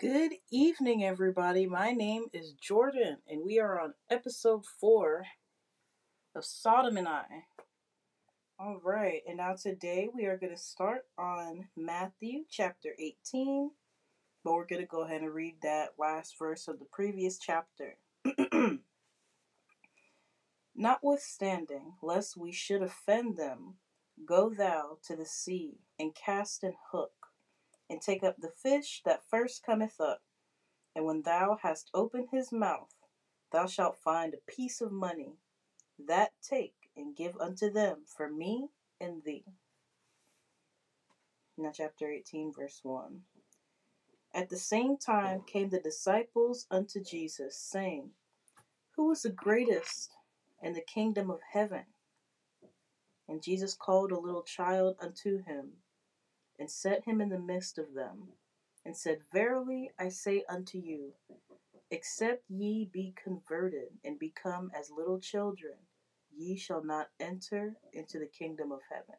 Good evening, everybody. My name is Jordan, and we are on episode four of Sodom and I. All right, and now today we are going to start on Matthew chapter 18, but we're going to go ahead and read that last verse of the previous chapter. Notwithstanding, lest we should offend them, go thou to the sea and cast an hook and take up the fish that first cometh up. And when thou hast opened his mouth, thou shalt find a piece of money. That take and give unto them for me and thee. Now, chapter 18, verse 1. At the same time came the disciples unto Jesus, saying, Who is the greatest in the kingdom of heaven? And Jesus called a little child unto him and set him in the midst of them, and said, Verily I say unto you, except ye be converted and become as little children, ye shall not enter into the kingdom of heaven.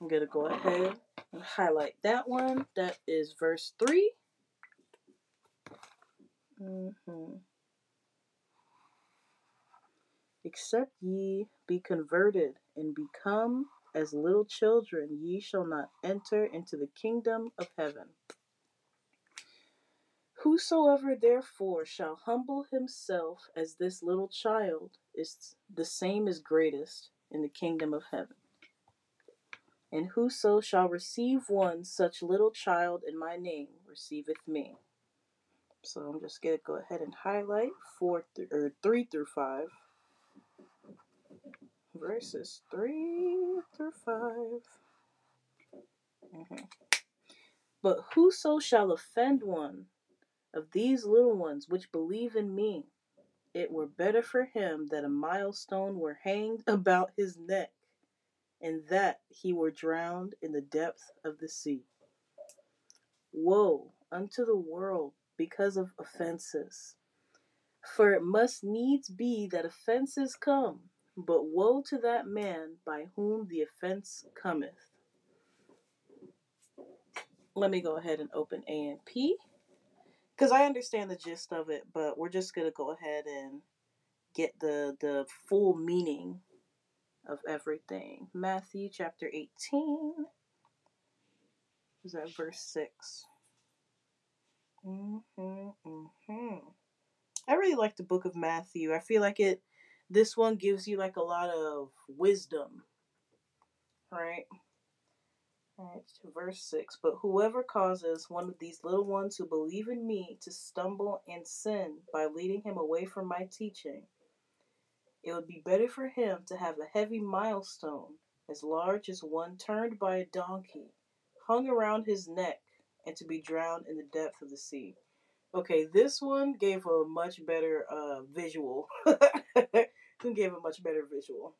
I'm going to go ahead and highlight that one. That is verse 3. Mm-hmm. Except ye be converted and become as little children, ye shall not enter into the kingdom of heaven. Whosoever therefore shall humble himself as this little child is the same as greatest in the kingdom of heaven. And whoso shall receive one such little child in my name receiveth me. So I'm just gonna go ahead and highlight four th- or three through five verses 3 through 5. Mm-hmm. But whoso shall offend one of these little ones which believe in me, it were better for him that a millstone were hanged about his neck, and that he were drowned in the depth of the sea. Woe unto the world because of offenses! For it must needs be that offenses come but woe to that man by whom the offense cometh. Let me go ahead and open AMP because I understand the gist of it, but we're just gonna go ahead and get the the full meaning of everything. Matthew chapter 18 is that verse 6. Mm-hmm, mm-hmm. I really like the book of Matthew. I feel like it this one gives you like a lot of wisdom, right? All right, verse 6. But whoever causes one of these little ones who believe in me to stumble and sin by leading him away from my teaching, it would be better for him to have a heavy millstone as large as one turned by a donkey hung around his neck and to be drowned in the depth of the sea. Okay, this one gave a much better uh, visual. gave a much better visual.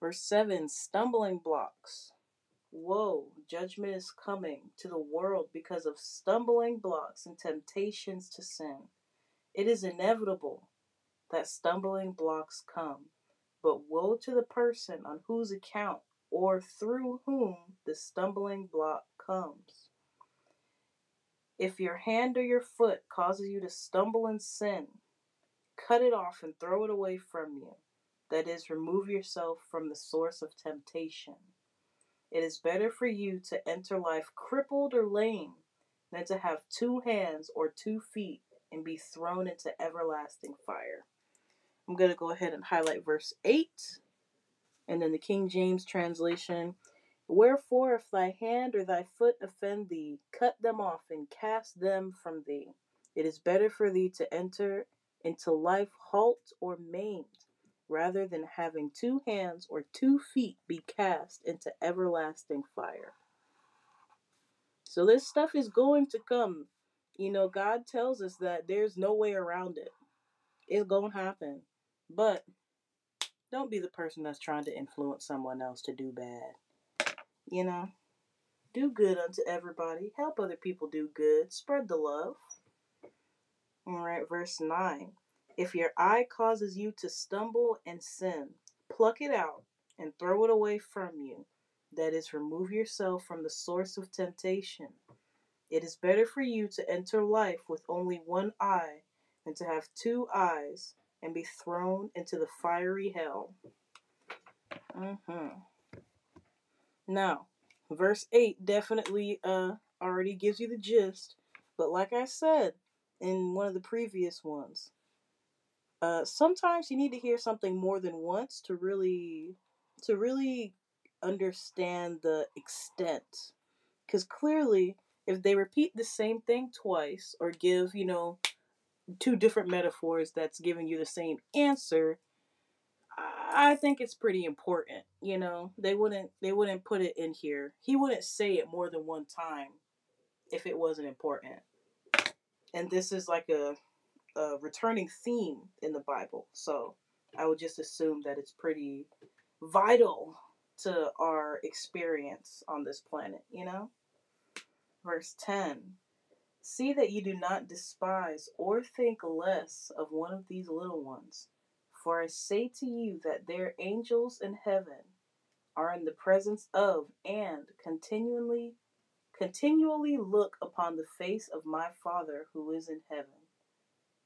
Verse 7 Stumbling blocks. Woe, judgment is coming to the world because of stumbling blocks and temptations to sin. It is inevitable that stumbling blocks come, but woe to the person on whose account or through whom the stumbling block comes. If your hand or your foot causes you to stumble in sin, cut it off and throw it away from you. That is, remove yourself from the source of temptation. It is better for you to enter life crippled or lame than to have two hands or two feet and be thrown into everlasting fire. I'm going to go ahead and highlight verse 8 and then the King James translation. Wherefore, if thy hand or thy foot offend thee, cut them off and cast them from thee. It is better for thee to enter into life halt or maimed, rather than having two hands or two feet be cast into everlasting fire. So this stuff is going to come. You know, God tells us that there's no way around it. It's going to happen. But don't be the person that's trying to influence someone else to do bad. You know, do good unto everybody. Help other people do good. Spread the love. Right, verse 9. If your eye causes you to stumble and sin, pluck it out and throw it away from you. That is, remove yourself from the source of temptation. It is better for you to enter life with only one eye than to have two eyes and be thrown into the fiery hell. Mm-hmm. Now, verse 8 definitely uh already gives you the gist, but like I said in one of the previous ones, uh sometimes you need to hear something more than once to really to really understand the extent. Cuz clearly if they repeat the same thing twice or give, you know, two different metaphors that's giving you the same answer, I think it's pretty important. You know, they wouldn't they wouldn't put it in here. He wouldn't say it more than one time if it wasn't important. And this is like a, a returning theme in the Bible, so I would just assume that it's pretty vital to our experience on this planet. You know, verse ten. See that you do not despise or think less of one of these little ones. For I say to you that their angels in heaven are in the presence of and continually continually look upon the face of my Father who is in heaven.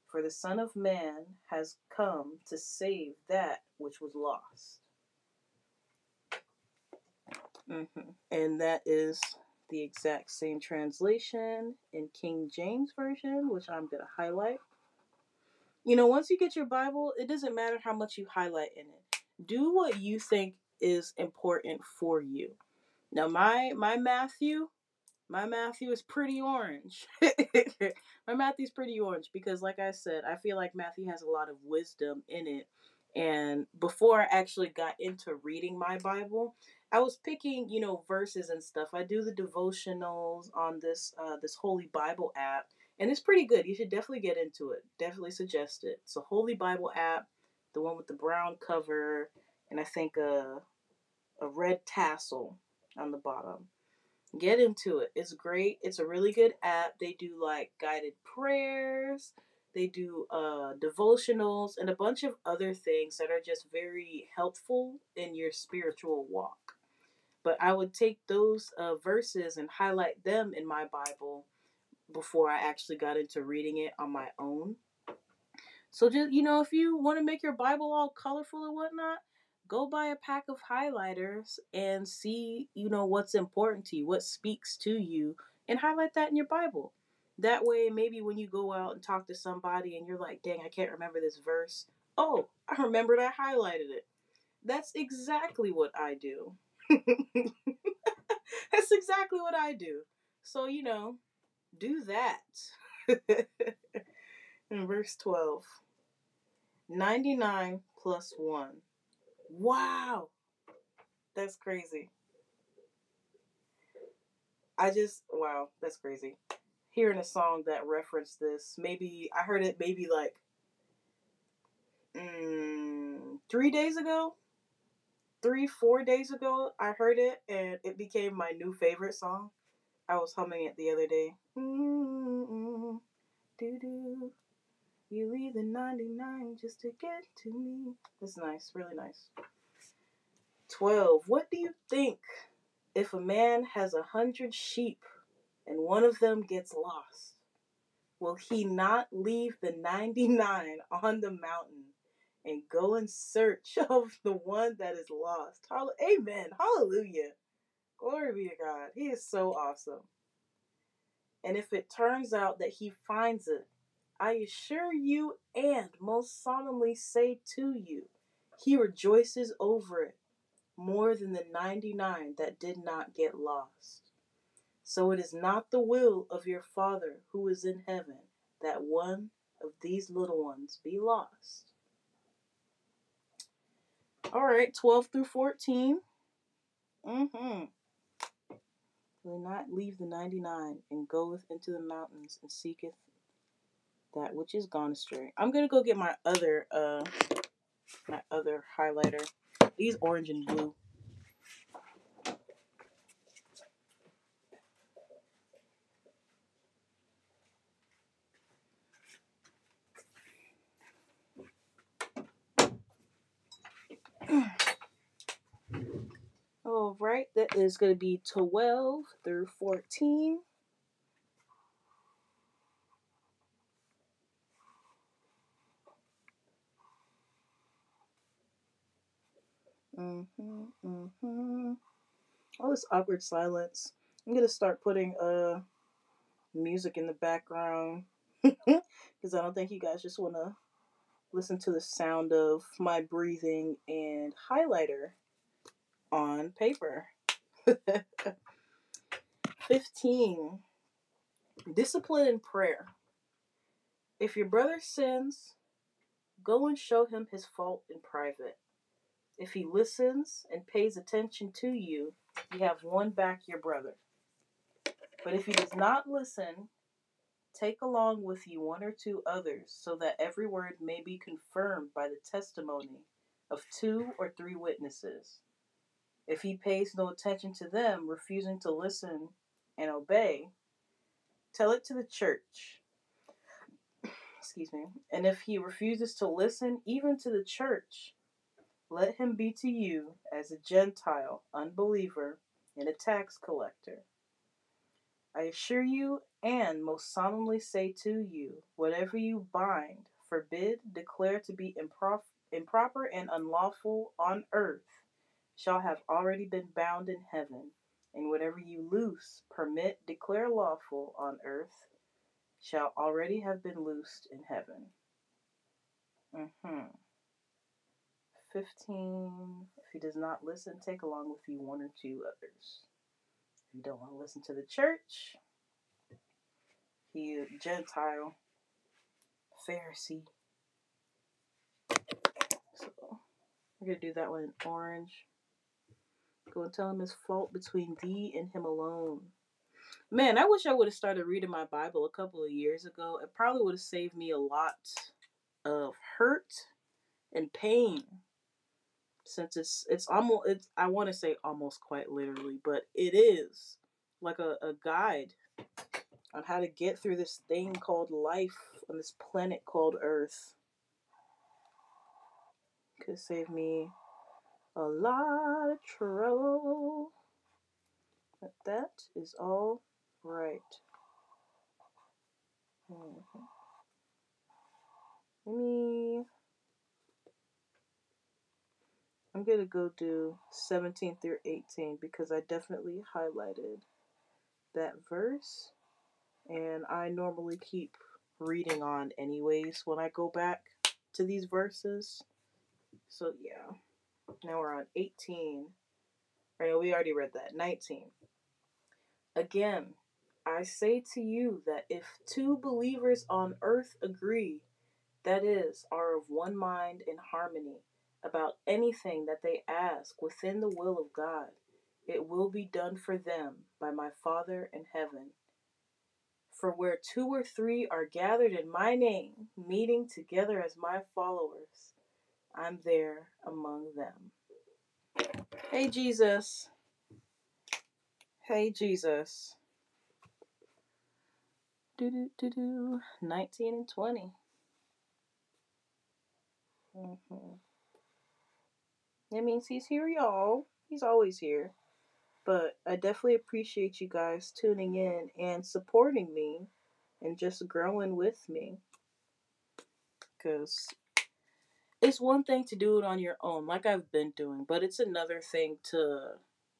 For the Son of Man has come to save that which was lost. Mm-hmm. And that is the exact same translation in King James Version, which I'm going to highlight. You know, once you get your Bible, it doesn't matter how much you highlight in it. Do what you think is important for you. Now, my my Matthew, my Matthew is pretty orange. my Matthew's pretty orange because, like I said, I feel like Matthew has a lot of wisdom in it. And before I actually got into reading my Bible, I was picking, you know, verses and stuff. I do the devotionals on this uh, this Holy Bible app, and it's pretty good. You should definitely get into it. Definitely suggest it. It's a Holy Bible app, the one with the brown cover, and I think a a red tassel on the bottom. Get into it. It's great. It's a really good app. They do like guided prayers. They do uh, devotionals and a bunch of other things that are just very helpful in your spiritual walk. But I would take those uh, verses and highlight them in my Bible before I actually got into reading it on my own. So just you know, if you want to make your Bible all colorful and whatnot, go buy a pack of highlighters and see you know what's important to you, what speaks to you, and highlight that in your Bible. That way, maybe when you go out and talk to somebody and you're like, "Dang, I can't remember this verse." Oh, I remembered I highlighted it. That's exactly what I do. That's exactly what I do. So, you know, do that. In verse 12 99 plus 1. Wow. That's crazy. I just, wow, that's crazy. Hearing a song that referenced this, maybe, I heard it maybe like mm, three days ago. Three, four days ago, I heard it and it became my new favorite song. I was humming it the other day. Mm-hmm. You leave the 99 just to get to me. That's nice, really nice. 12. What do you think if a man has a hundred sheep and one of them gets lost? Will he not leave the 99 on the mountain and go in search of the one that is lost? Amen. Hallelujah. Glory be to God. He is so awesome. And if it turns out that he finds it, I assure you and most solemnly say to you, he rejoices over it more than the 99 that did not get lost. So it is not the will of your Father who is in heaven that one of these little ones be lost. All right, 12 through 14. Mm-hmm. Not leave the 99 and goeth into the mountains and seeketh that which is gone astray. I'm gonna go get my other uh my other highlighter. These orange and blue. All right, that is going to be 12 through 14. Mm-hmm, mm-hmm. All this awkward silence. I'm gonna start putting uh music in the background because I don't think you guys just want to listen to the sound of my breathing and highlighter on paper. 15. Discipline in prayer. If your brother sins, go and show him his fault in private. If he listens and pays attention to you, you have won back your brother. But if he does not listen, take along with you one or two others, so that every word may be confirmed by the testimony of two or three witnesses. If he pays no attention to them, refusing to listen and obey, tell it to the church. Excuse me. And if he refuses to listen even to the church, let him be to you as a Gentile, unbeliever, and a tax collector. I assure you and most solemnly say to you, whatever you bind, forbid, declare to be improf- improper and unlawful on earth, shall have already been bound in heaven, and whatever you loose, permit, declare lawful on earth, shall already have been loosed in heaven. Mm-hmm. 15. If he does not listen, take along with you one or two others. If you don't want to listen to the church, he a Gentile, Pharisee. So we're gonna do that one in orange. Go and tell him his fault between thee and him alone. Man, I wish I would have started reading my Bible a couple of years ago. It probably would have saved me a lot of hurt and pain. Since it's it's almost it's I want to say almost quite literally, but it is like a, a guide on how to get through this thing called life on this planet called Earth. Could save me a lot of trouble. But that is all right. Mhm. Let me. I'm gonna go do 17 through 18 because I definitely highlighted that verse, and I normally keep reading on anyways when I go back to these verses. So yeah, now we're on 18. Or no, we already read that. 19. Again, I say to you that if two believers on earth agree, that is, are of one mind and harmony about anything that they ask within the will of God, it will be done for them by my Father in heaven. For where two or three are gathered in my name, meeting together as my followers, I'm there among them. Hey, Jesus. Hey, Jesus. Do do do do. 19 and 20. Mm-hmm. That means he's here, y'all. He's always here. But I definitely appreciate you guys tuning in and supporting me and just growing with me. Because it's one thing to do it on your own, like I've been doing, but it's another thing to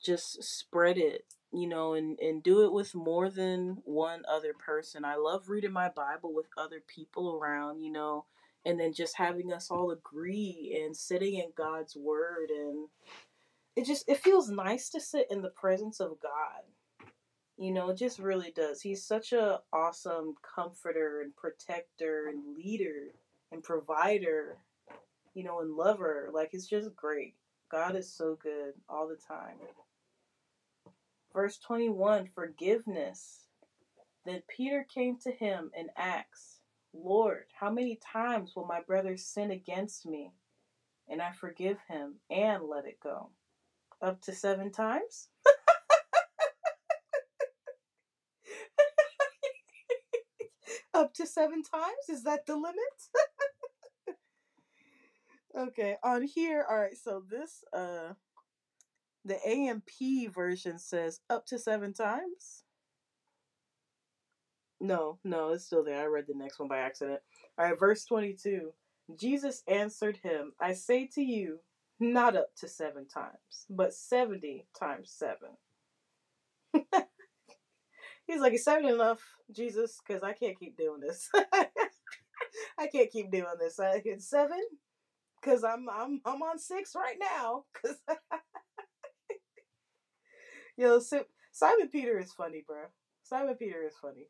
just spread it, you know, and, and do it with more than one other person. I love reading my Bible with other people around, you know, and then just having us all agree and sitting in God's word and it just it feels nice to sit in the presence of God. You know, it just really does. He's such a awesome comforter and protector and leader and provider, you know, and lover. Like it's just great. God is so good all the time. Verse 21, forgiveness. Then Peter came to him and asked, Lord, how many times will my brother sin against me and I forgive him and let it go? Up to seven times? Up to seven times? Is that the limit? okay, on here, all right, so this, uh, the AMP version says up to seven times. No, no, it's still there. I read the next one by accident. All right, verse 22. Jesus answered him, I say to you, not up to seven times, but 70 times seven. He's like, is seven enough, Jesus? Because I can't keep doing this. I can't keep doing this. I hit seven because I'm I'm I'm on six right now. Cause yo, Simon Peter is funny, bro. Simon Peter is funny.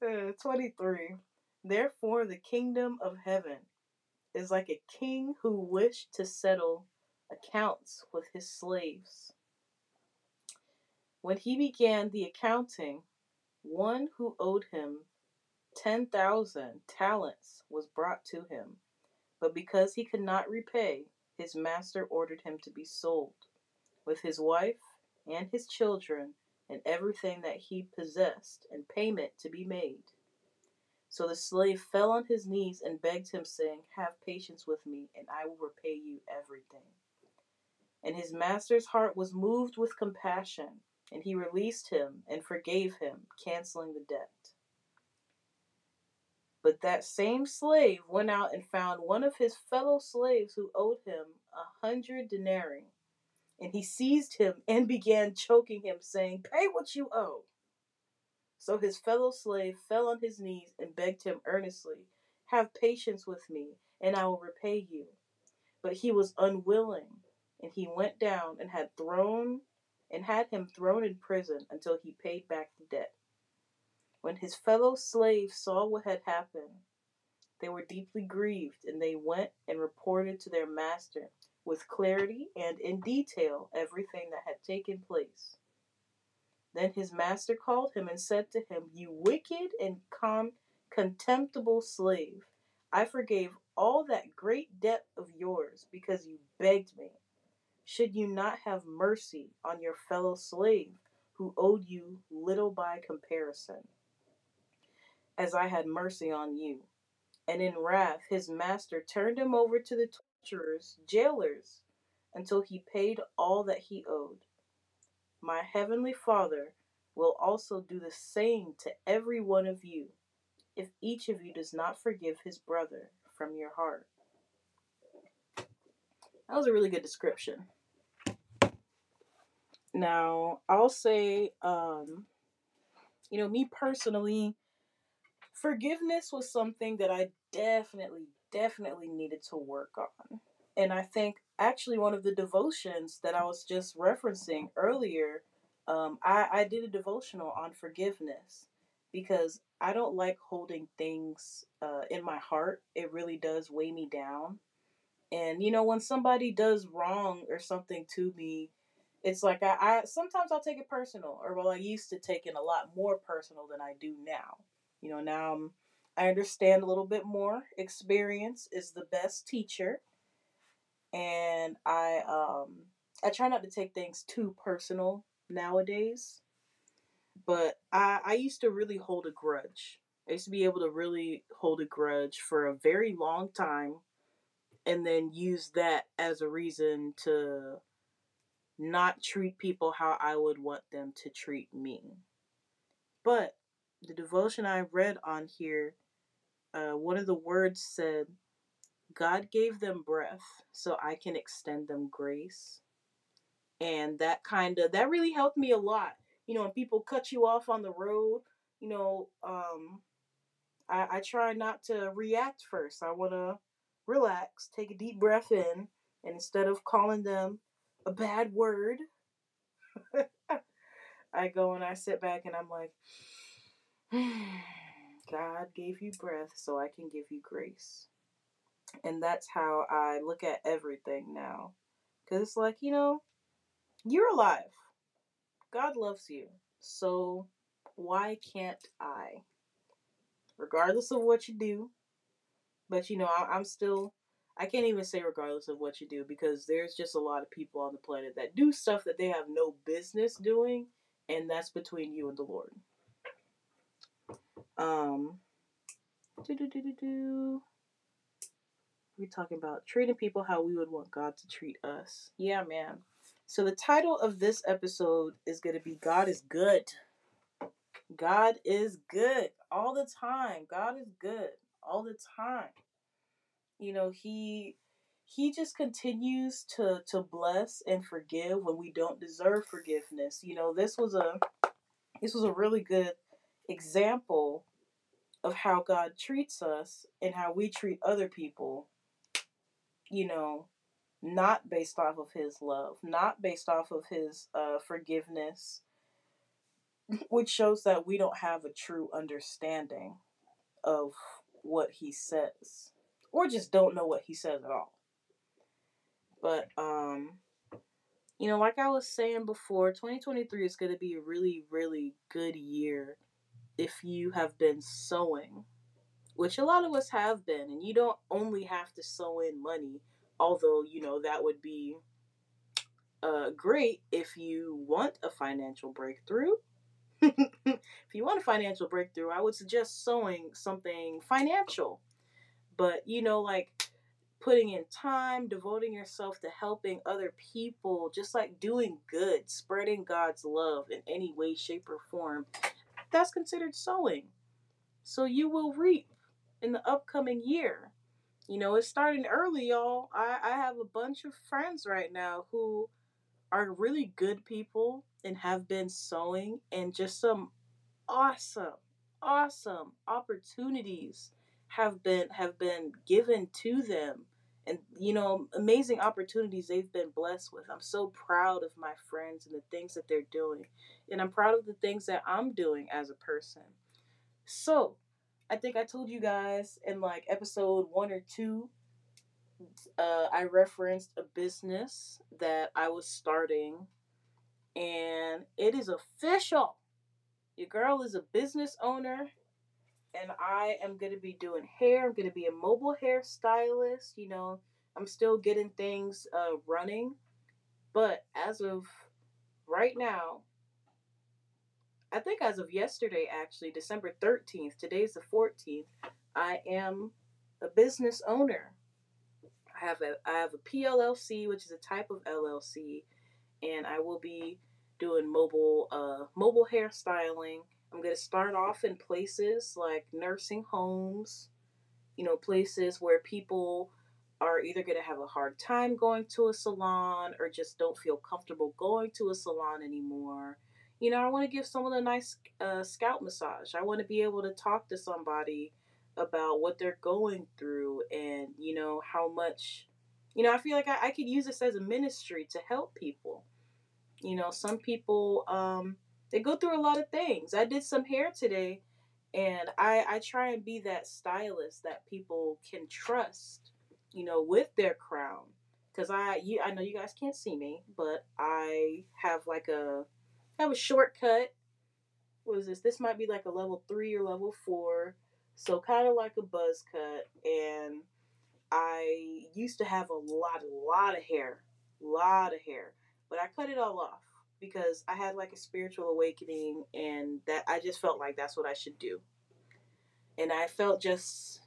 uh, Twenty three. Therefore, the kingdom of heaven is like a king who wished to settle accounts with his slaves. When he began the accounting, one who owed him 10,000 talents was brought to him. But because he could not repay, his master ordered him to be sold, with his wife and his children and everything that he possessed, and payment to be made. So the slave fell on his knees and begged him, saying, Have patience with me, and I will repay you everything. And his master's heart was moved with compassion, and he released him and forgave him, canceling the debt. But that same slave went out and found one of his fellow slaves who owed him a hundred denarii. And he seized him and began choking him, saying, Pay what you owe. So his fellow slave fell on his knees and begged him earnestly, Have patience with me, and I will repay you. But he was unwilling, and he went down and had thrown and had him thrown in prison until he paid back the debt. When his fellow slaves saw what had happened, they were deeply grieved, and they went and reported to their master with clarity and in detail everything that had taken place. Then his master called him and said to him, You wicked and con- contemptible slave, I forgave all that great debt of yours because you begged me. Should you not have mercy on your fellow slave who owed you little by comparison? As I had mercy on you. And in wrath, his master turned him over to the torturers, jailers, until he paid all that he owed. My heavenly Father will also do the same to every one of you if each of you does not forgive his brother from your heart. That was a really good description. Now, I'll say, um, you know, me personally, forgiveness was something that I definitely, definitely needed to work on. And I think actually one of the devotions that I was just referencing earlier, um, I, I did a devotional on forgiveness because I don't like holding things uh, in my heart. It really does weigh me down. And you know, when somebody does wrong or something to me, it's like I, I sometimes I'll take it personal, or well, I used to take it a lot more personal than I do now. You know, now I'm, I understand a little bit more. Experience is the best teacher and I um I try not to take things too personal nowadays. But I I used to really hold a grudge. I used to be able to really hold a grudge for a very long time and then use that as a reason to not treat people how I would want them to treat me. But the devotion I read on here, uh, one of the words said, God gave them breath so I can extend them grace. And that kind of that really helped me a lot. You know, when people cut you off on the road, you know, um, I, I try not to react first. I want to relax, take a deep breath in, and instead of calling them a bad word, I go and I sit back and I'm like, God gave you breath so I can give you grace. And that's how I look at everything now. Because it's like, you know, you're alive. God loves you. So why can't I? Regardless of what you do. But, you know, I'm still, I can't even say regardless of what you do because there's just a lot of people on the planet that do stuff that they have no business doing. And that's between you and the Lord. Um. We're talking about treating people how we would want God to treat us. Yeah, man. So the title of this episode is going to be God is good. God is good all the time. God is good all the time. You know, he he just continues to to bless and forgive when we don't deserve forgiveness. You know, this was a this was a really good example of how God treats us and how we treat other people. You know, not based off of his love, not based off of his uh, forgiveness, which shows that we don't have a true understanding of what he says, or just don't know what he says at all. But, um, you know, like I was saying before, 2023 is going to be a really, really good year if you have been sowing, which a lot of us have been, and you don't only have to sow in money although you know that would be uh, great if you want a financial breakthrough. if you want a financial breakthrough, I would suggest sowing something financial. But you know, like putting in time, devoting yourself to helping other people, just like doing good, spreading God's love in any way, shape, or form, that's considered sowing. So you will reap in the upcoming year. You know, it's starting early, y'all. I, I have a bunch of friends right now who are really good people and have been sowing and just some awesome, awesome opportunities have been have been given to them and you know amazing opportunities they've been blessed with i'm so proud of my friends and the things that they're doing and i'm proud of the things that i'm doing as a person so I think I told you guys in like episode one or two, uh, I referenced a business that I was starting, and it is official. Your girl is a business owner, and I am going to be doing hair. I'm going to be a mobile hairstylist. You know, I'm still getting things uh, running, but as of right now, I think as of yesterday, actually, December 13th, today's the 14th, I am a business owner. I have a I have a PLLC, which is a type of LLC, and I will be doing mobile uh, mobile hairstyling. I'm gonna start off in places like nursing homes, you know, places where people are either gonna have a hard time going to a salon or just don't feel comfortable going to a salon anymore you know, I want to give someone a nice uh, scalp massage. I want to be able to talk to somebody about what they're going through and, you know, how much, you know, I feel like I, I could use this as a ministry to help people. You know, some people, um, they go through a lot of things. I did some hair today and I, I try and be that stylist that people can trust, you know, with their crown. Cause I, you, I know you guys can't see me, but I have like a, have a shortcut. What is this? This might be like a level three or level four. So kind of like a buzz cut. And I used to have a lot, a lot of hair. A lot of hair. But I cut it all off because I had like a spiritual awakening and that I just felt like that's what I should do. And I felt just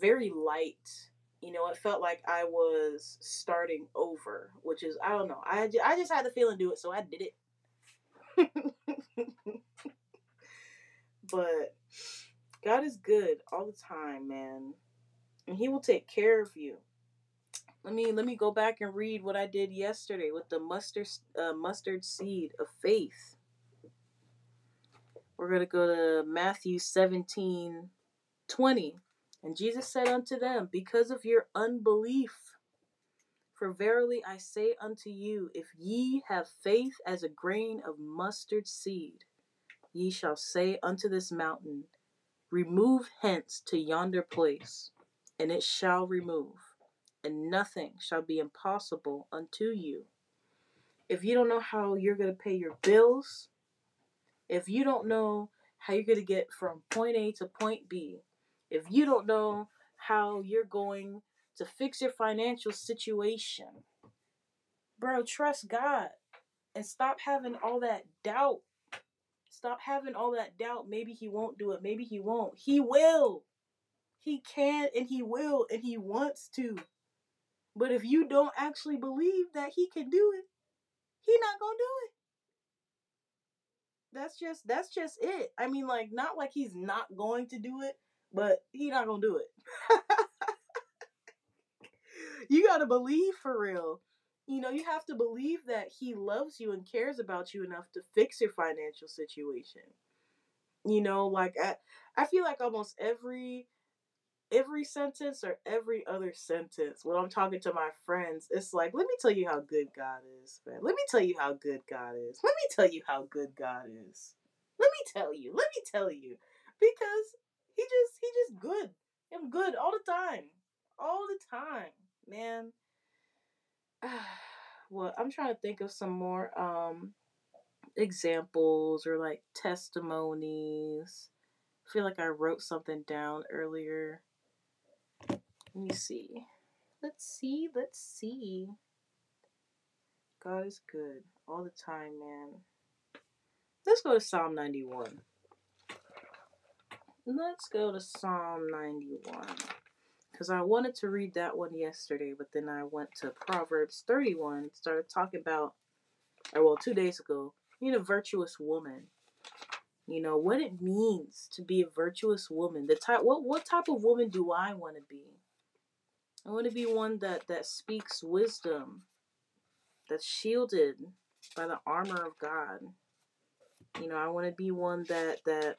very light. You know, it felt like I was starting over, which is, I don't know. I, I just had the feeling to do it, so I did it. but God is good all the time, man. And he will take care of you. Let me let me go back and read what I did yesterday with the mustard uh, mustard seed of faith. We're to go to Matthew 17 20. And Jesus said unto them, Because of your unbelief, for verily I say unto you, if ye have faith as a grain of mustard seed, ye shall say unto this mountain, Remove hence to yonder place, and it shall remove, and nothing shall be impossible unto you. If you don't know how you're going to pay your bills, if you don't know how you're going to get from point A to point B, if you don't know how you're going to fix your financial situation. Bro, trust God and stop having all that doubt. Stop having all that doubt. Maybe he won't do it. Maybe he won't. He will. He can and he will and he wants to. But if you don't actually believe that he can do it, he not going to do it. That's just that's just it. I mean like not like he's not going to do it, but he not going to do it. you gotta believe for real. You know, you have to believe that he loves you and cares about you enough to fix your financial situation. You know, like I, I feel like almost every every sentence or every other sentence when I'm talking to my friends, it's like, let me tell you how good God is, man. Let me tell you how good God is. Let me tell you how good God is. Let me tell you. Let me tell you. Because he just he just good. I'm good all the time. All the time. Man. well, I'm trying to think of some more um examples or like testimonies. I feel like I wrote something down earlier. Let me see. Let's see. Let's see. God is good all the time, man. Let's go to Psalm 91. Let's go to Psalm 91. Because I wanted to read that one yesterday, but then I went to Proverbs 31, started talking about, or well, two days ago, being a virtuous woman. You know, what it means to be a virtuous woman. The type what what type of woman do I want to be? I want to be one that that speaks wisdom, that's shielded by the armor of God. You know, I want to be one that that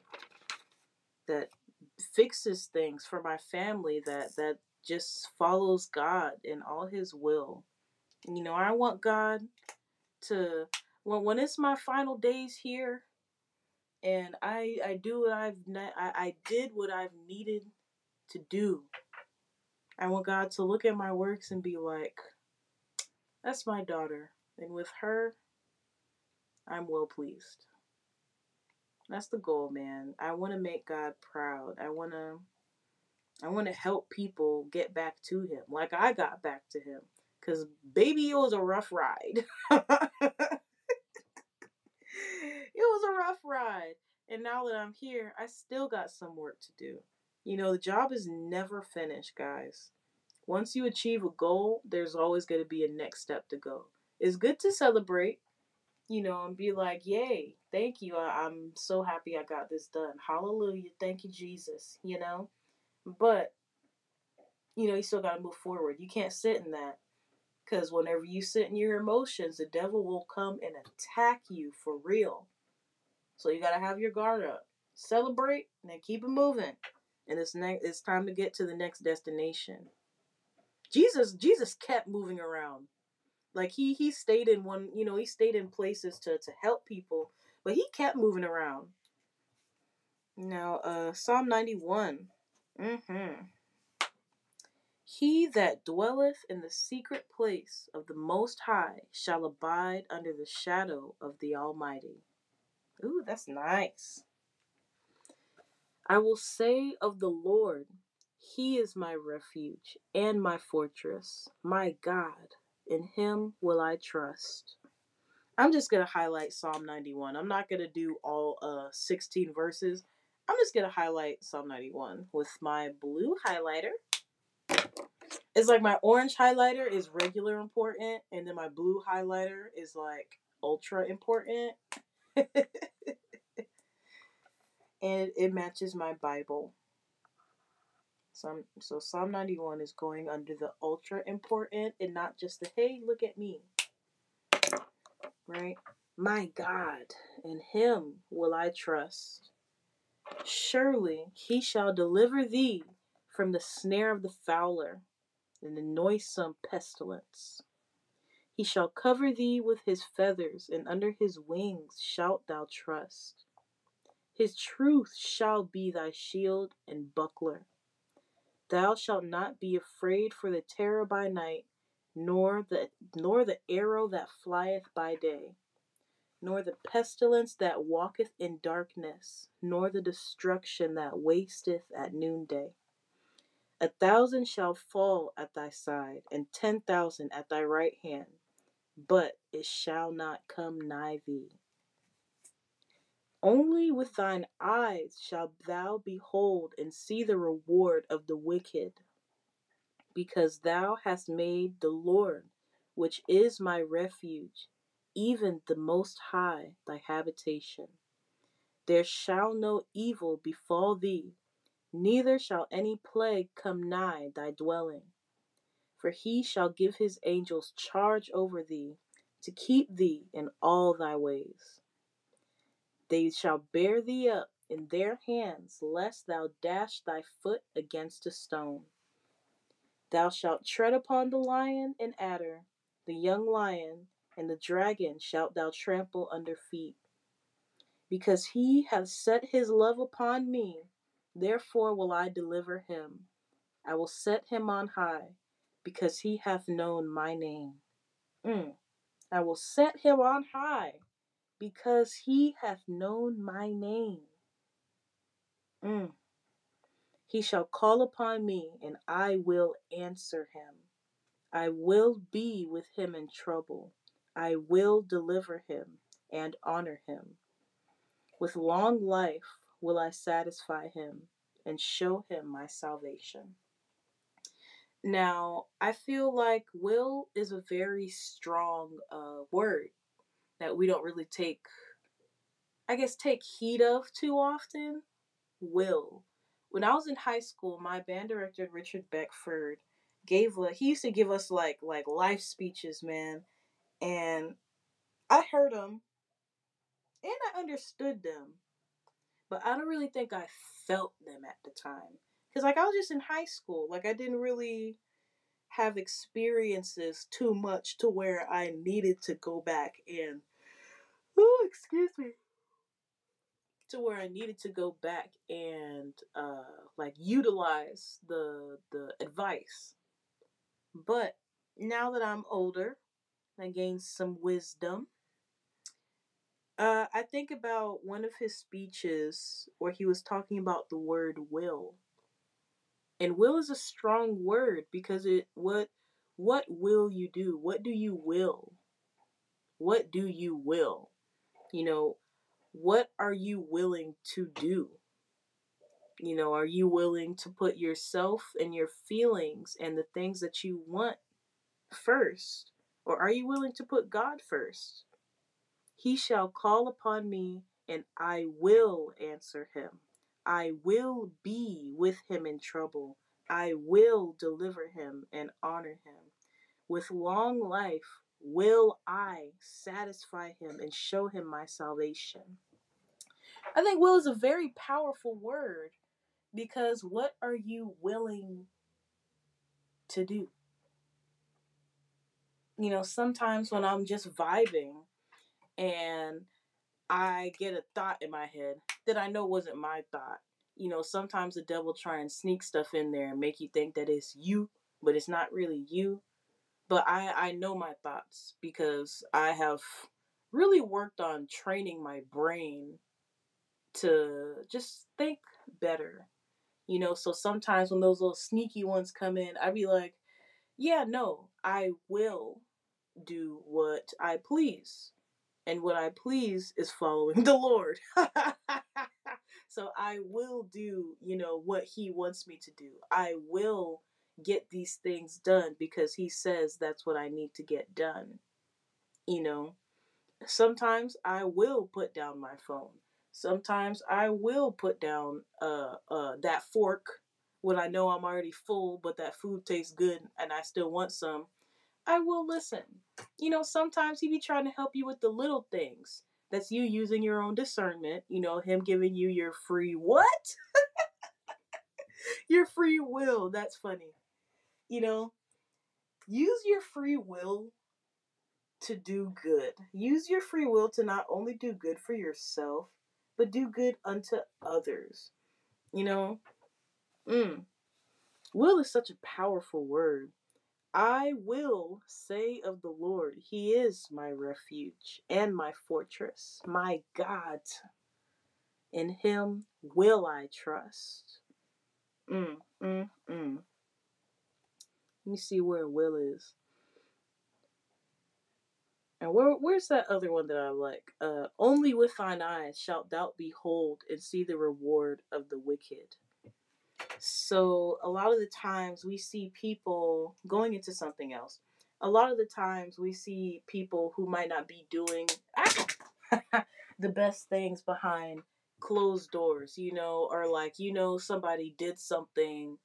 that fixes things for my family that that just follows God in all his will. You know, I want God to when when it's my final days here and I I do what I've I, I did what I've needed to do. I want God to look at my works and be like, that's my daughter. And with her, I'm well pleased. That's the goal, man. I want to make God proud. I want to I want to help people get back to him like I got back to him cuz baby it was a rough ride. it was a rough ride. And now that I'm here, I still got some work to do. You know, the job is never finished, guys. Once you achieve a goal, there's always going to be a next step to go. It's good to celebrate, you know, and be like, yay, thank you. I- I'm so happy I got this done. Hallelujah. Thank you, Jesus, you know? But, you know, you still got to move forward. You can't sit in that. Because whenever you sit in your emotions, the devil will come and attack you for real. So you got to have your guard up. Celebrate and then keep it moving. And it's, ne- it's time to get to the next destination. Jesus Jesus kept moving around. Like he he stayed in one, you know, he stayed in places to to help people, but he kept moving around. Now, uh Psalm 91. Mhm. He that dwelleth in the secret place of the most high shall abide under the shadow of the almighty. Ooh, that's nice. I will say of the Lord, He is my refuge and my fortress, my God. In Him will I trust. I'm just gonna highlight Psalm 91. I'm not gonna do all uh 16 verses. I'm just gonna highlight Psalm 91 with my blue highlighter. It's like my orange highlighter is regular important, and then my blue highlighter is like ultra important. and it matches my Bible. So, so Psalm 91 is going under the ultra important and not just the hey, look at me. Right? My God, in him will I trust. Surely he shall deliver thee from the snare of the fowler and the noisome pestilence. He shall cover thee with his feathers, and under his wings shalt thou trust. His truth shall be thy shield and buckler. Thou shalt not be afraid for the terror by night, nor the nor the arrow that flieth by day, nor the pestilence that walketh in darkness, nor the destruction that wasteth at noonday. A thousand shall fall at thy side, and ten thousand at thy right hand, but it shall not come nigh thee. Only with thine eyes shalt thou behold and see the reward of the wicked, because thou hast made the Lord, which is my refuge, even the Most High, thy habitation. There shall no evil befall thee, neither shall any plague come nigh thy dwelling. For he shall give his angels charge over thee, to keep thee in all thy ways. They shall bear thee up in their hands, lest thou dash thy foot against a stone. Thou shalt tread upon the lion and adder, the young lion, and the dragon shalt thou trample under feet. Because he hath set his love upon me, therefore will I deliver him. I will set him on high, because he hath known my name. Mm. I will set him on high, because he hath known my name. Mm. He shall call upon me, and I will answer him. I will be with him in trouble. I will deliver him and honor him. With long life will I satisfy him and show him my salvation. Now, I feel like will is a very strong uh, word that we don't really take, I guess, take heed of too often. Will. When I was in high school, my band director Richard Beckford gave a he used to give us like like life speeches, man, and I heard them and I understood them, but I don't really think I felt them at the time because like I was just in high school, like I didn't really have experiences too much to where I needed to go back and oh excuse me to where I needed to go back and uh like utilize the the advice. But now that I'm older, I gained some wisdom. Uh, I think about one of his speeches where he was talking about the word will. And will is a strong word because it what what will you do? What do you will? What do you will? You know, what are you willing to do? You know, are you willing to put yourself and your feelings and the things that you want first? Or are you willing to put God first? He shall call upon me, and I will answer him. I will be with him in trouble. I will deliver him and honor him. With long life will I satisfy him and show him my salvation. I think will is a very powerful word because what are you willing to do? You know, sometimes when I'm just vibing and I get a thought in my head that I know wasn't my thought. You know, sometimes the devil try and sneak stuff in there and make you think that it's you, but it's not really you. But I I know my thoughts because I have really worked on training my brain to just think better. You know, so sometimes when those little sneaky ones come in, I be like, yeah, no, I will do what I please. And what I please is following the Lord. so I will do, you know, what He wants me to do. I will get these things done because He says that's what I need to get done. You know, sometimes I will put down my phone. Sometimes I will put down uh, uh, that fork when I know I'm already full, but that food tastes good and I still want some. I will listen. You know, sometimes he be trying to help you with the little things. That's you using your own discernment. You know, him giving you your free what? your free will. That's funny. You know, use your free will to do good. Use your free will to not only do good for yourself, but do good unto others. You know? Mm. Will is such a powerful word. I will say of the Lord, He is my refuge and my fortress, my God. In Him will I trust. Mm, mm, mm. Let me see where will is. And where, where's that other one that I like? Uh, Only with thine eyes shalt thou behold and see the reward of the wicked. So, a lot of the times we see people going into something else. A lot of the times we see people who might not be doing ah, the best things behind closed doors, you know, or like, you know, somebody did something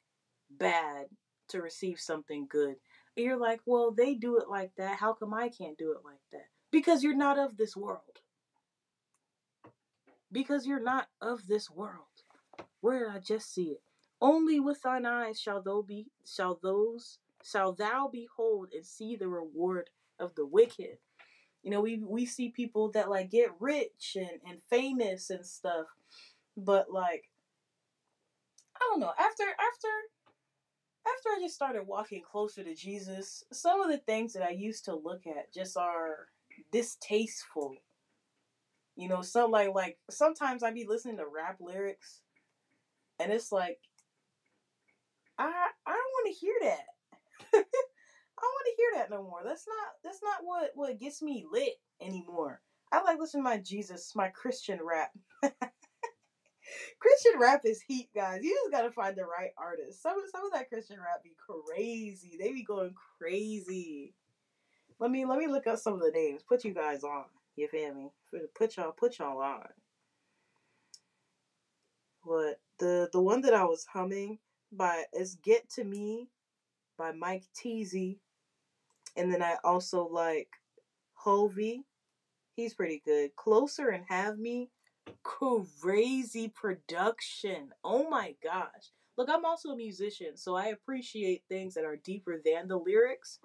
bad to receive something good you're like, well, they do it like that. How come I can't do it like that? Because you're not of this world. Because you're not of this world. Where did I just see it? Only with thine eyes shall thou be shall those shall thou behold and see the reward of the wicked. You know, we we see people that like get rich and, and famous and stuff, but like I don't know, after after after I just started walking closer to Jesus, some of the things that I used to look at just are distasteful. You know, some like like sometimes I'd be listening to rap lyrics and it's like I I don't want to hear that. I don't want to hear that no more. That's not that's not what what gets me lit anymore. I like listening to my Jesus, my Christian rap. Christian rap is heat, guys. You just gotta find the right artist. Some some of that Christian rap be crazy. They be going crazy. Let me let me look up some of the names. Put you guys on. You feel me? Put y'all put y'all on. What the the one that I was humming by it's Get to Me by Mike Teezy. And then I also like Hulvey. He's pretty good. Closer and Have Me crazy production. Oh my gosh. Look, I'm also a musician, so I appreciate things that are deeper than the lyrics.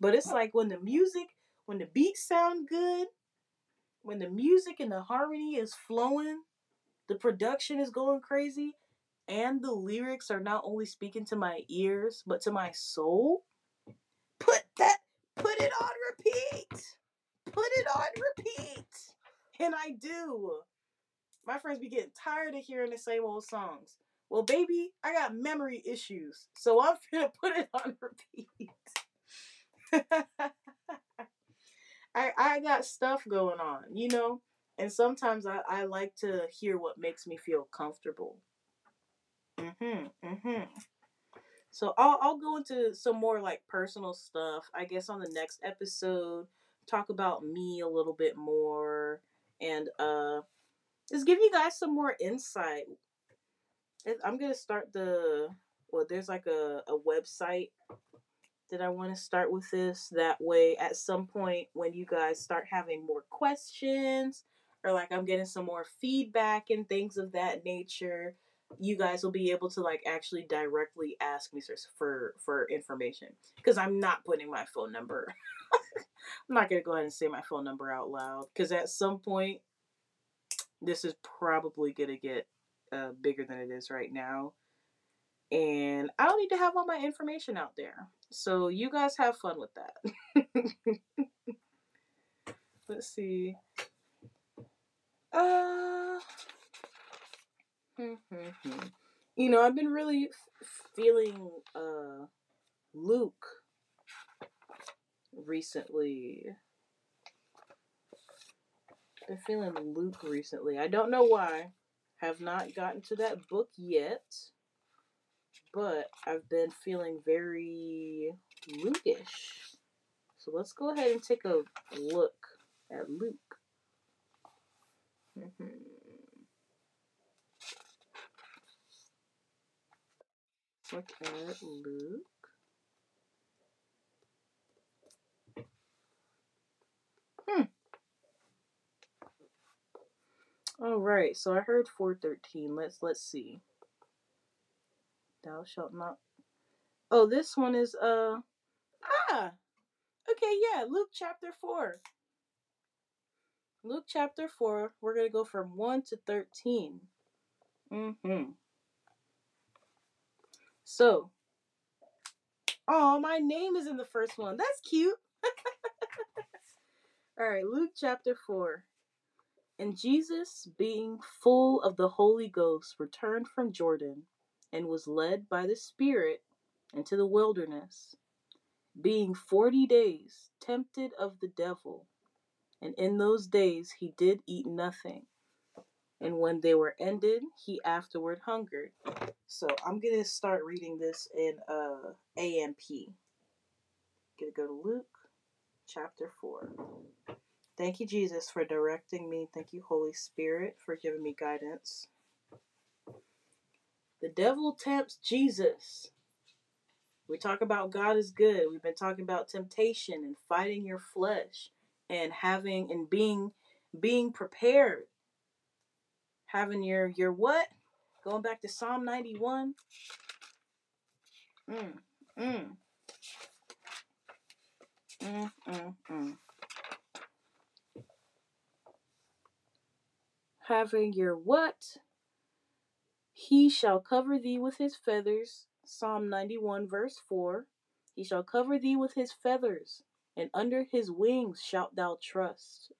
But it's like when the music, when the beats sound good, when the music and the harmony is flowing, the production is going crazy, and the lyrics are not only speaking to my ears, but to my soul. Put that, put it on repeat. Put it on repeat. And I do my friends be getting tired of hearing the same old songs. Well, baby, I got memory issues, so I'm gonna put it on repeat. I I got stuff going on, you know, and sometimes I, I like to hear what makes me feel comfortable. Mhm, mhm. So I'll I'll go into some more like personal stuff. I guess on the next episode, talk about me a little bit more, and uh just give you guys some more insight. I'm gonna start the well. There's like a, a website that I want to start with this. That way, at some point when you guys start having more questions, or like I'm getting some more feedback and things of that nature, you guys will be able to like actually directly ask me for for information because I'm not putting my phone number. I'm not gonna go ahead and say my phone number out loud because at some point this is probably to get uh, bigger than it is right now. And I don't need to have all my information out there. So you guys have fun with that. Let's see. Uh, you know, I've been really f- feeling uh, Luke recently been feeling Luke recently. I don't know why. Have not gotten to that book yet. But I've been feeling very Luke-ish. So let's go ahead and take a look at Luke. Mm-hmm. Look at Luke. Hmm. All right, so I heard 413. Let's let's see. Thou shalt not. Oh, this one is uh ah. Okay, yeah, Luke chapter 4. Luke chapter 4, we're going to go from 1 to 13. Mhm. So, oh, my name is in the first one. That's cute. All right, Luke chapter 4. And Jesus, being full of the Holy Ghost, returned from Jordan and was led by the Spirit into the wilderness, being forty days tempted of the devil. And in those days he did eat nothing. And when they were ended, he afterward hungered. So I'm going to start reading this in uh, AMP. Gonna go to Luke chapter 4. Thank you, Jesus, for directing me. Thank you, Holy Spirit, for giving me guidance. The devil tempts Jesus. We talk about God is good. We've been talking about temptation and fighting your flesh and having and being being prepared. Having your your what? Going back to Psalm 91. Mm, mm. Mm, mm, mm. Having your what? He shall cover thee with his feathers. Psalm 91, verse 4. He shall cover thee with his feathers, and under his wings shalt thou trust.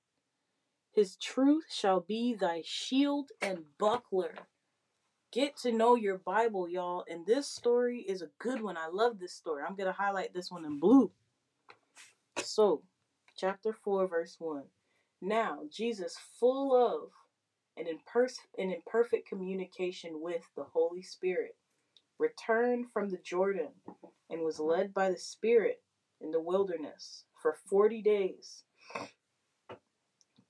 His truth shall be thy shield and buckler. Get to know your Bible, y'all. And this story is a good one. I love this story. I'm going to highlight this one in blue. So, chapter 4, verse 1. Now, Jesus, full of and in, pers- and in perfect communication with the Holy Spirit, returned from the Jordan and was led by the Spirit in the wilderness for 40 days,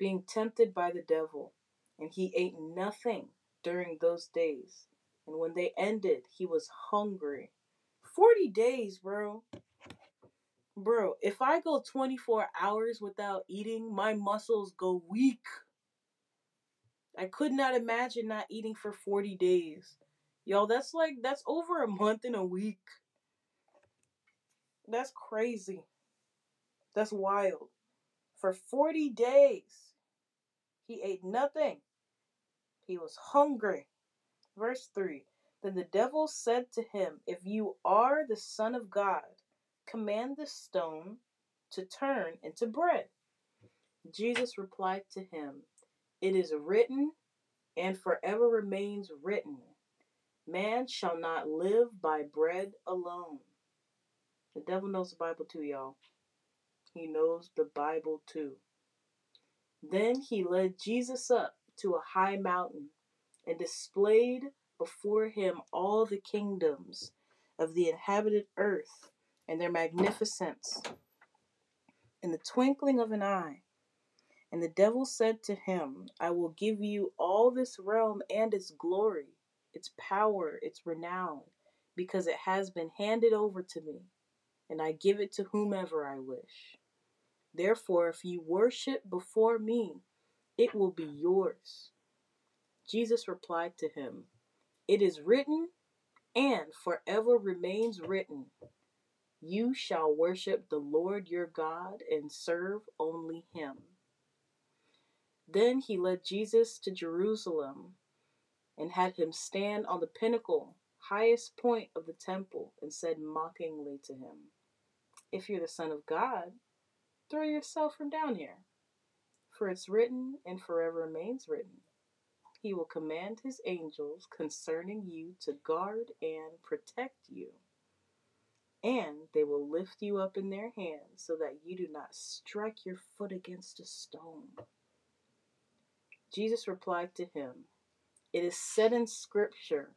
being tempted by the devil. And he ate nothing during those days. And when they ended, he was hungry. 40 days, bro. Bro, if I go 24 hours without eating, my muscles go weak. I could not imagine not eating for 40 days. Yo, that's like, that's over a month and a week. That's crazy. That's wild. For 40 days, he ate nothing. He was hungry. Verse 3 Then the devil said to him, If you are the Son of God, command this stone to turn into bread. Jesus replied to him, It is written, and forever remains written, Man shall not live by bread alone. The devil knows the Bible too, y'all. He knows the Bible too. Then he led Jesus up to a high mountain and displayed before him all the kingdoms of the inhabited earth and their magnificence in the twinkling of an eye. And the devil said to him, I will give you all this realm and its glory, its power, its renown, because it has been handed over to me, and I give it to whomever I wish. Therefore, if you worship before me, it will be yours. Jesus replied to him, It is written, and forever remains written, You shall worship the Lord your God and serve only him. Then he led Jesus to Jerusalem and had him stand on the pinnacle, highest point of the temple, and said mockingly to him, If you're the Son of God, throw yourself from down here. For it's written, and forever remains written, He will command His angels concerning you to guard and protect you. And they will lift you up in their hands so that you do not strike your foot against a stone. Jesus replied to him, It is said in Scripture,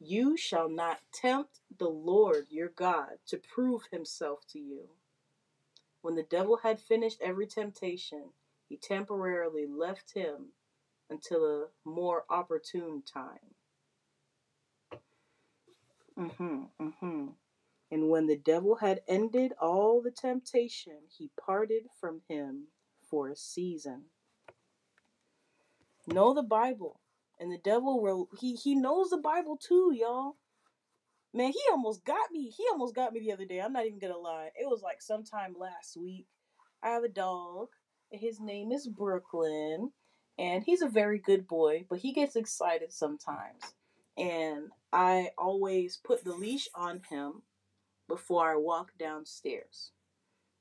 You shall not tempt the Lord your God to prove himself to you. When the devil had finished every temptation, he temporarily left him until a more opportune time. Mm-hmm, mm-hmm. And when the devil had ended all the temptation, he parted from him for a season. Know the Bible. And the devil will he he knows the Bible too, y'all. Man, he almost got me. He almost got me the other day. I'm not even gonna lie. It was like sometime last week. I have a dog. His name is Brooklyn. And he's a very good boy, but he gets excited sometimes. And I always put the leash on him before I walk downstairs.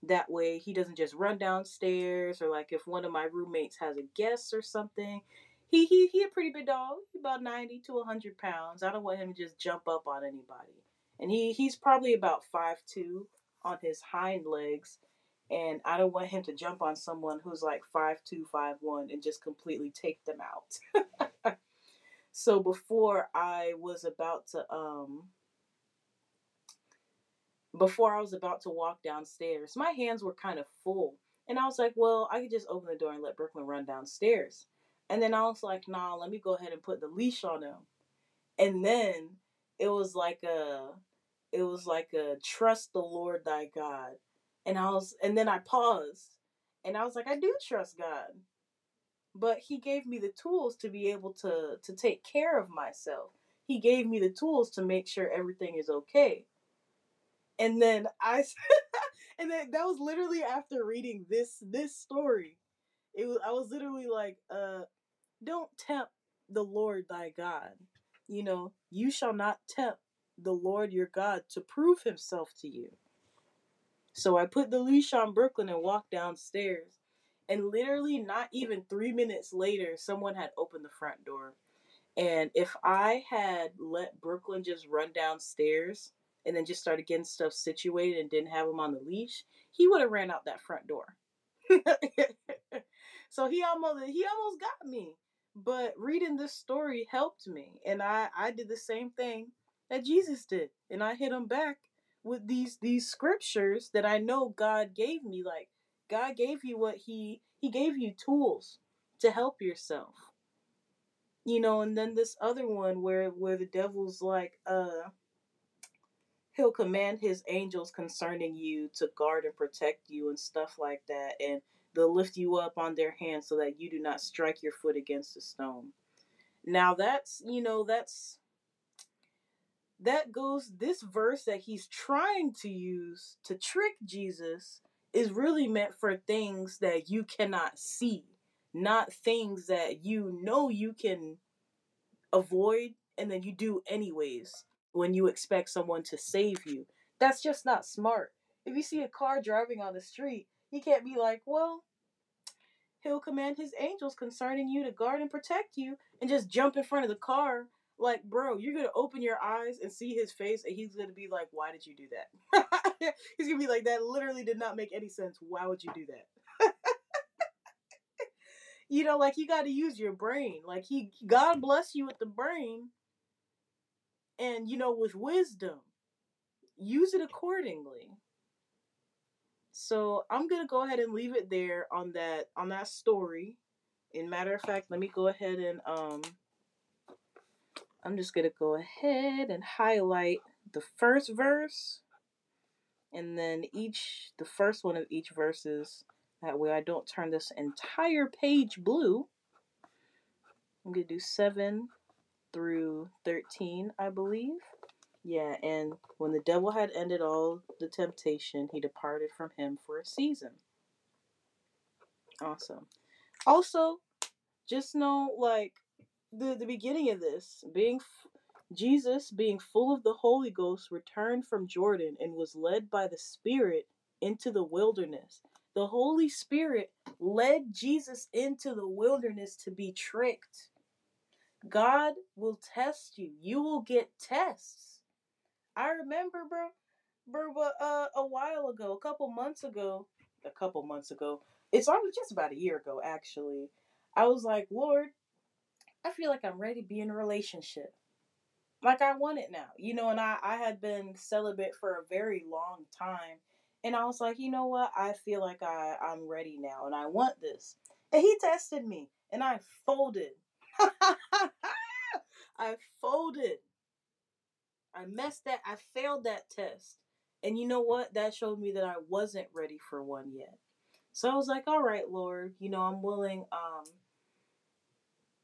That way he doesn't just run downstairs or like if one of my roommates has a guest or something. He he he a pretty big dog, about ninety to hundred pounds. I don't want him to just jump up on anybody. And he he's probably about five two on his hind legs. And I don't want him to jump on someone who's like five two, five one, and just completely take them out. so before I was about to um before I was about to walk downstairs, my hands were kind of full. And I was like, well, I could just open the door and let Brooklyn run downstairs. And then I was like, nah, let me go ahead and put the leash on him. And then it was like a it was like a trust the Lord thy God. And I was and then I paused and I was like, I do trust God. But he gave me the tools to be able to to take care of myself. He gave me the tools to make sure everything is okay. And then I and then that was literally after reading this this story. It was I was literally like, uh, don't tempt the Lord thy God. You know, you shall not tempt the Lord your God to prove himself to you. So I put the leash on Brooklyn and walked downstairs. And literally, not even three minutes later, someone had opened the front door. And if I had let Brooklyn just run downstairs and then just started getting stuff situated and didn't have him on the leash, he would have ran out that front door. so he almost he almost got me. But reading this story helped me. And I, I did the same thing that Jesus did. And I hit him back with these these scriptures that I know God gave me. Like God gave you what he he gave you tools to help yourself. You know, and then this other one where where the devil's like, uh he'll command his angels concerning you to guard and protect you and stuff like that and they'll lift you up on their hands so that you do not strike your foot against a stone now that's you know that's that goes this verse that he's trying to use to trick jesus is really meant for things that you cannot see not things that you know you can avoid and then you do anyways when you expect someone to save you. That's just not smart. If you see a car driving on the street, you can't be like, well, he'll command his angels concerning you to guard and protect you and just jump in front of the car. Like, bro, you're gonna open your eyes and see his face, and he's gonna be like, Why did you do that? he's gonna be like, That literally did not make any sense. Why would you do that? you know, like you gotta use your brain. Like he God bless you with the brain and you know with wisdom use it accordingly so i'm gonna go ahead and leave it there on that on that story. In matter of fact let me go ahead and um i'm just gonna go ahead and highlight the first verse. And then each the first one of each verses that way i don't turn this entire page blue. I'm gonna do 7 through 13 i believe yeah, and when the devil had ended all the temptation, he departed from him for a season. Awesome. Also, just know like the the beginning of this, being Jesus being full of the Holy Ghost returned from Jordan and was led by the Spirit into the wilderness. The Holy Spirit led Jesus into the wilderness to be tricked. God will test you. You will get tests I remember, bro, bro, uh, a while ago, a couple months ago, a couple months ago, it's already just about a year ago, actually. I was like, Lord, I feel like I'm ready to be in a relationship. Like I want it now, you know, and I, I had been celibate for a very long time. And I was like, you know what? I feel like I, I'm ready now and I want this. And he tested me and I folded. I folded. I messed that. I failed that test. And you know what? That showed me that I wasn't ready for one yet. So I was like, all right, Lord, you know, I'm willing. Um,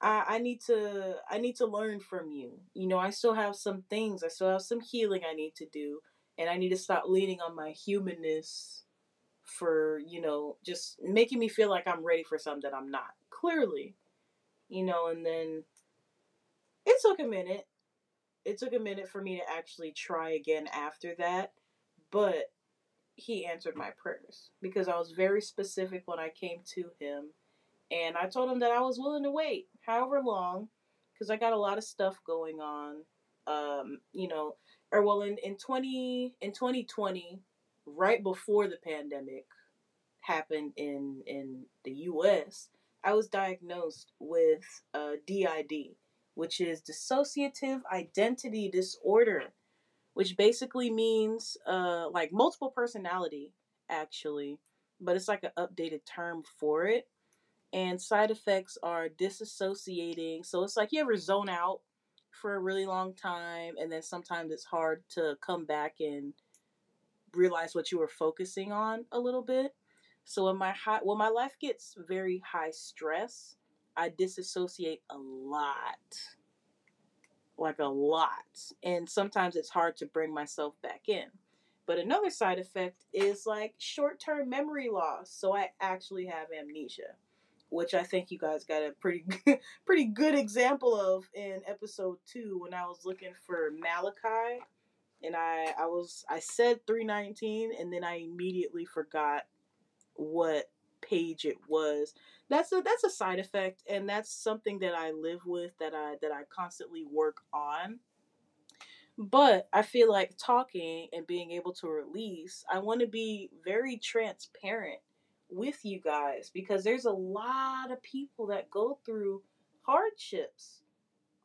I, I need to I need to learn from you. You know, I still have some things. I still have some healing I need to do, and I need to stop leaning on my humanness for you know just making me feel like I'm ready for something that I'm not. Clearly, you know, and then it took a minute it took a minute for me to actually try again after that, but he answered my prayers because I was very specific when I came to him and I told him that I was willing to wait however long because I got a lot of stuff going on. Um, you know, or well in, in 20 in 2020 right before the pandemic happened in in the US, I was diagnosed with uh, DID, which is dissociative identity disorder, which basically means uh, like multiple personality, actually, but it's like an updated term for it. And side effects are disassociating. So it's like you ever zone out for a really long time and then sometimes it's hard to come back and realize what you were focusing on a little bit. So when my high when my life gets very high stress, I disassociate a lot. Like a lot. And sometimes it's hard to bring myself back in. But another side effect is like short-term memory loss. So I actually have amnesia, which I think you guys got a pretty pretty good example of in episode 2 when I was looking for Malachi and I I was I said 319 and then I immediately forgot what page it was. That's a that's a side effect and that's something that I live with that I that I constantly work on. But I feel like talking and being able to release, I want to be very transparent with you guys because there's a lot of people that go through hardships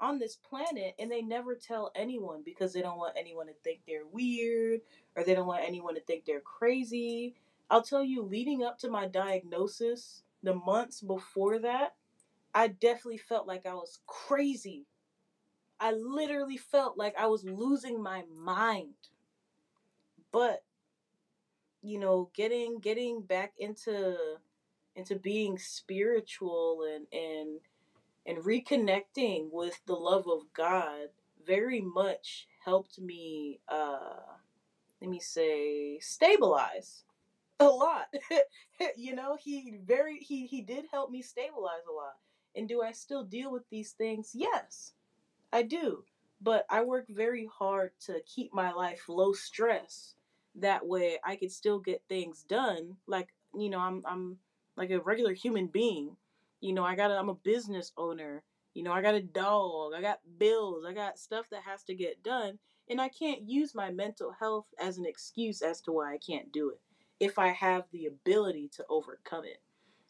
on this planet and they never tell anyone because they don't want anyone to think they're weird or they don't want anyone to think they're crazy. I'll tell you, leading up to my diagnosis, the months before that, I definitely felt like I was crazy. I literally felt like I was losing my mind. But you know, getting getting back into into being spiritual and and and reconnecting with the love of God very much helped me uh let me say stabilize a lot. You know he very he he did help me stabilize a lot. And do i still deal with these things? Yes i do. But i work very hard to keep my life low stress. That way i could still get things done. Like you know i'm i'm like a regular human being. You know i got i'm a business owner. You know i got a dog. I got bills. I got stuff that has to get done. And i can't use my mental health as an excuse as to why i can't do it if I have the ability to overcome it.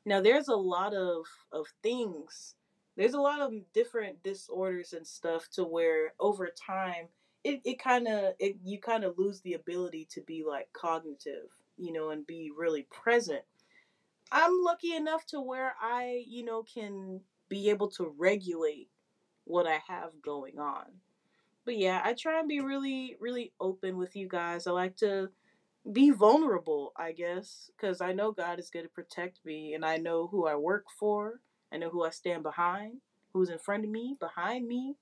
Now there's a lot of of things. There's a lot of different disorders and stuff to where over time it, it kind of you kind of lose the ability to be like cognitive, you know, and be really present. I'm lucky enough to where I, you know, can be able to regulate what I have going on. But yeah, I try and be really really open with you guys. I like to be vulnerable, I guess, because I know God is going to protect me and I know who I work for. I know who I stand behind, who's in front of me, behind me,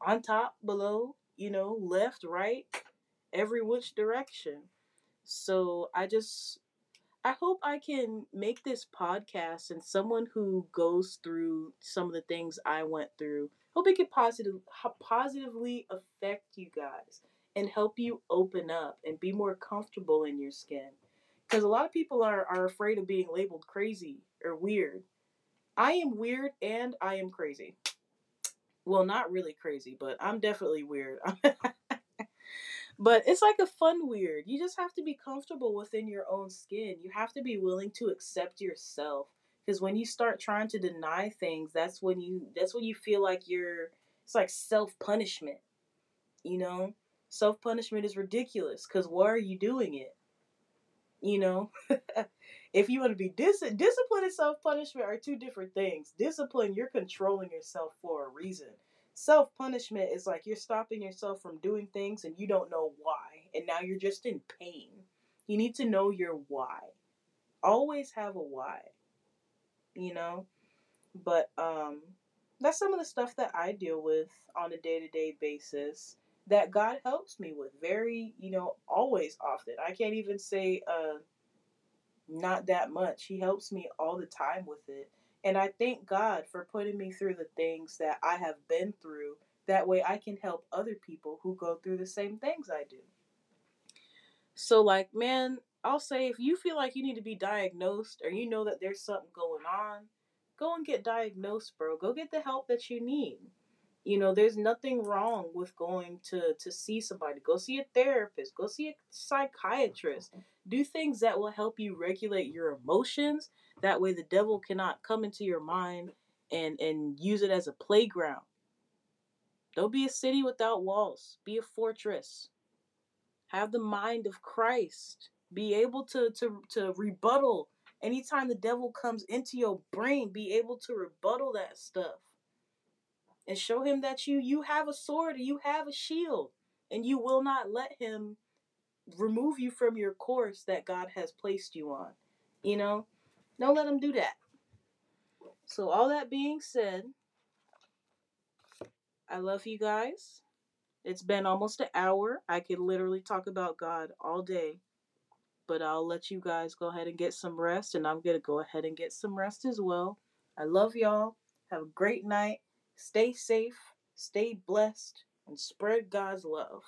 on top, below, you know, left, right, every which direction. So I just, I hope I can make this podcast and someone who goes through some of the things I went through, hope it can positive, positively affect you guys and help you open up and be more comfortable in your skin. Because a lot of people are, are afraid of being labeled crazy or weird. I am weird and I am crazy. Well, not really crazy, but I'm definitely weird. but it's like a fun weird. You just have to be comfortable within your own skin. You have to be willing to accept yourself. Because when you start trying to deny things, that's when you that's when you feel like you're it's like self punishment. You know? Self punishment is ridiculous because why are you doing it? You know, if you want to be dis- discipline and self punishment are two different things. Discipline, you're controlling yourself for a reason. Self punishment is like you're stopping yourself from doing things and you don't know why, and now you're just in pain. You need to know your why. Always have a why. You know, but um, that's some of the stuff that I deal with on a day to day basis that God helps me with very, you know, always often. I can't even say uh not that much. He helps me all the time with it. And I thank God for putting me through the things that I have been through. That way I can help other people who go through the same things I do. So like, man, I'll say if you feel like you need to be diagnosed or you know that there's something going on, go and get diagnosed, bro. Go get the help that you need. You know, there's nothing wrong with going to to see somebody. Go see a therapist. Go see a psychiatrist. Mm-hmm. Do things that will help you regulate your emotions. That way, the devil cannot come into your mind and and use it as a playground. Don't be a city without walls. Be a fortress. Have the mind of Christ. Be able to to to rebuttal anytime the devil comes into your brain. Be able to rebuttal that stuff and show him that you you have a sword you have a shield and you will not let him remove you from your course that God has placed you on. You know, don't let him do that. So, all that being said, I love you guys. It's been almost an hour. I could literally talk about God all day, but I'll let you guys go ahead and get some rest, and I'm going to go ahead and get some rest as well. I love y'all. Have a great night. Stay safe, stay blessed, and spread God's love.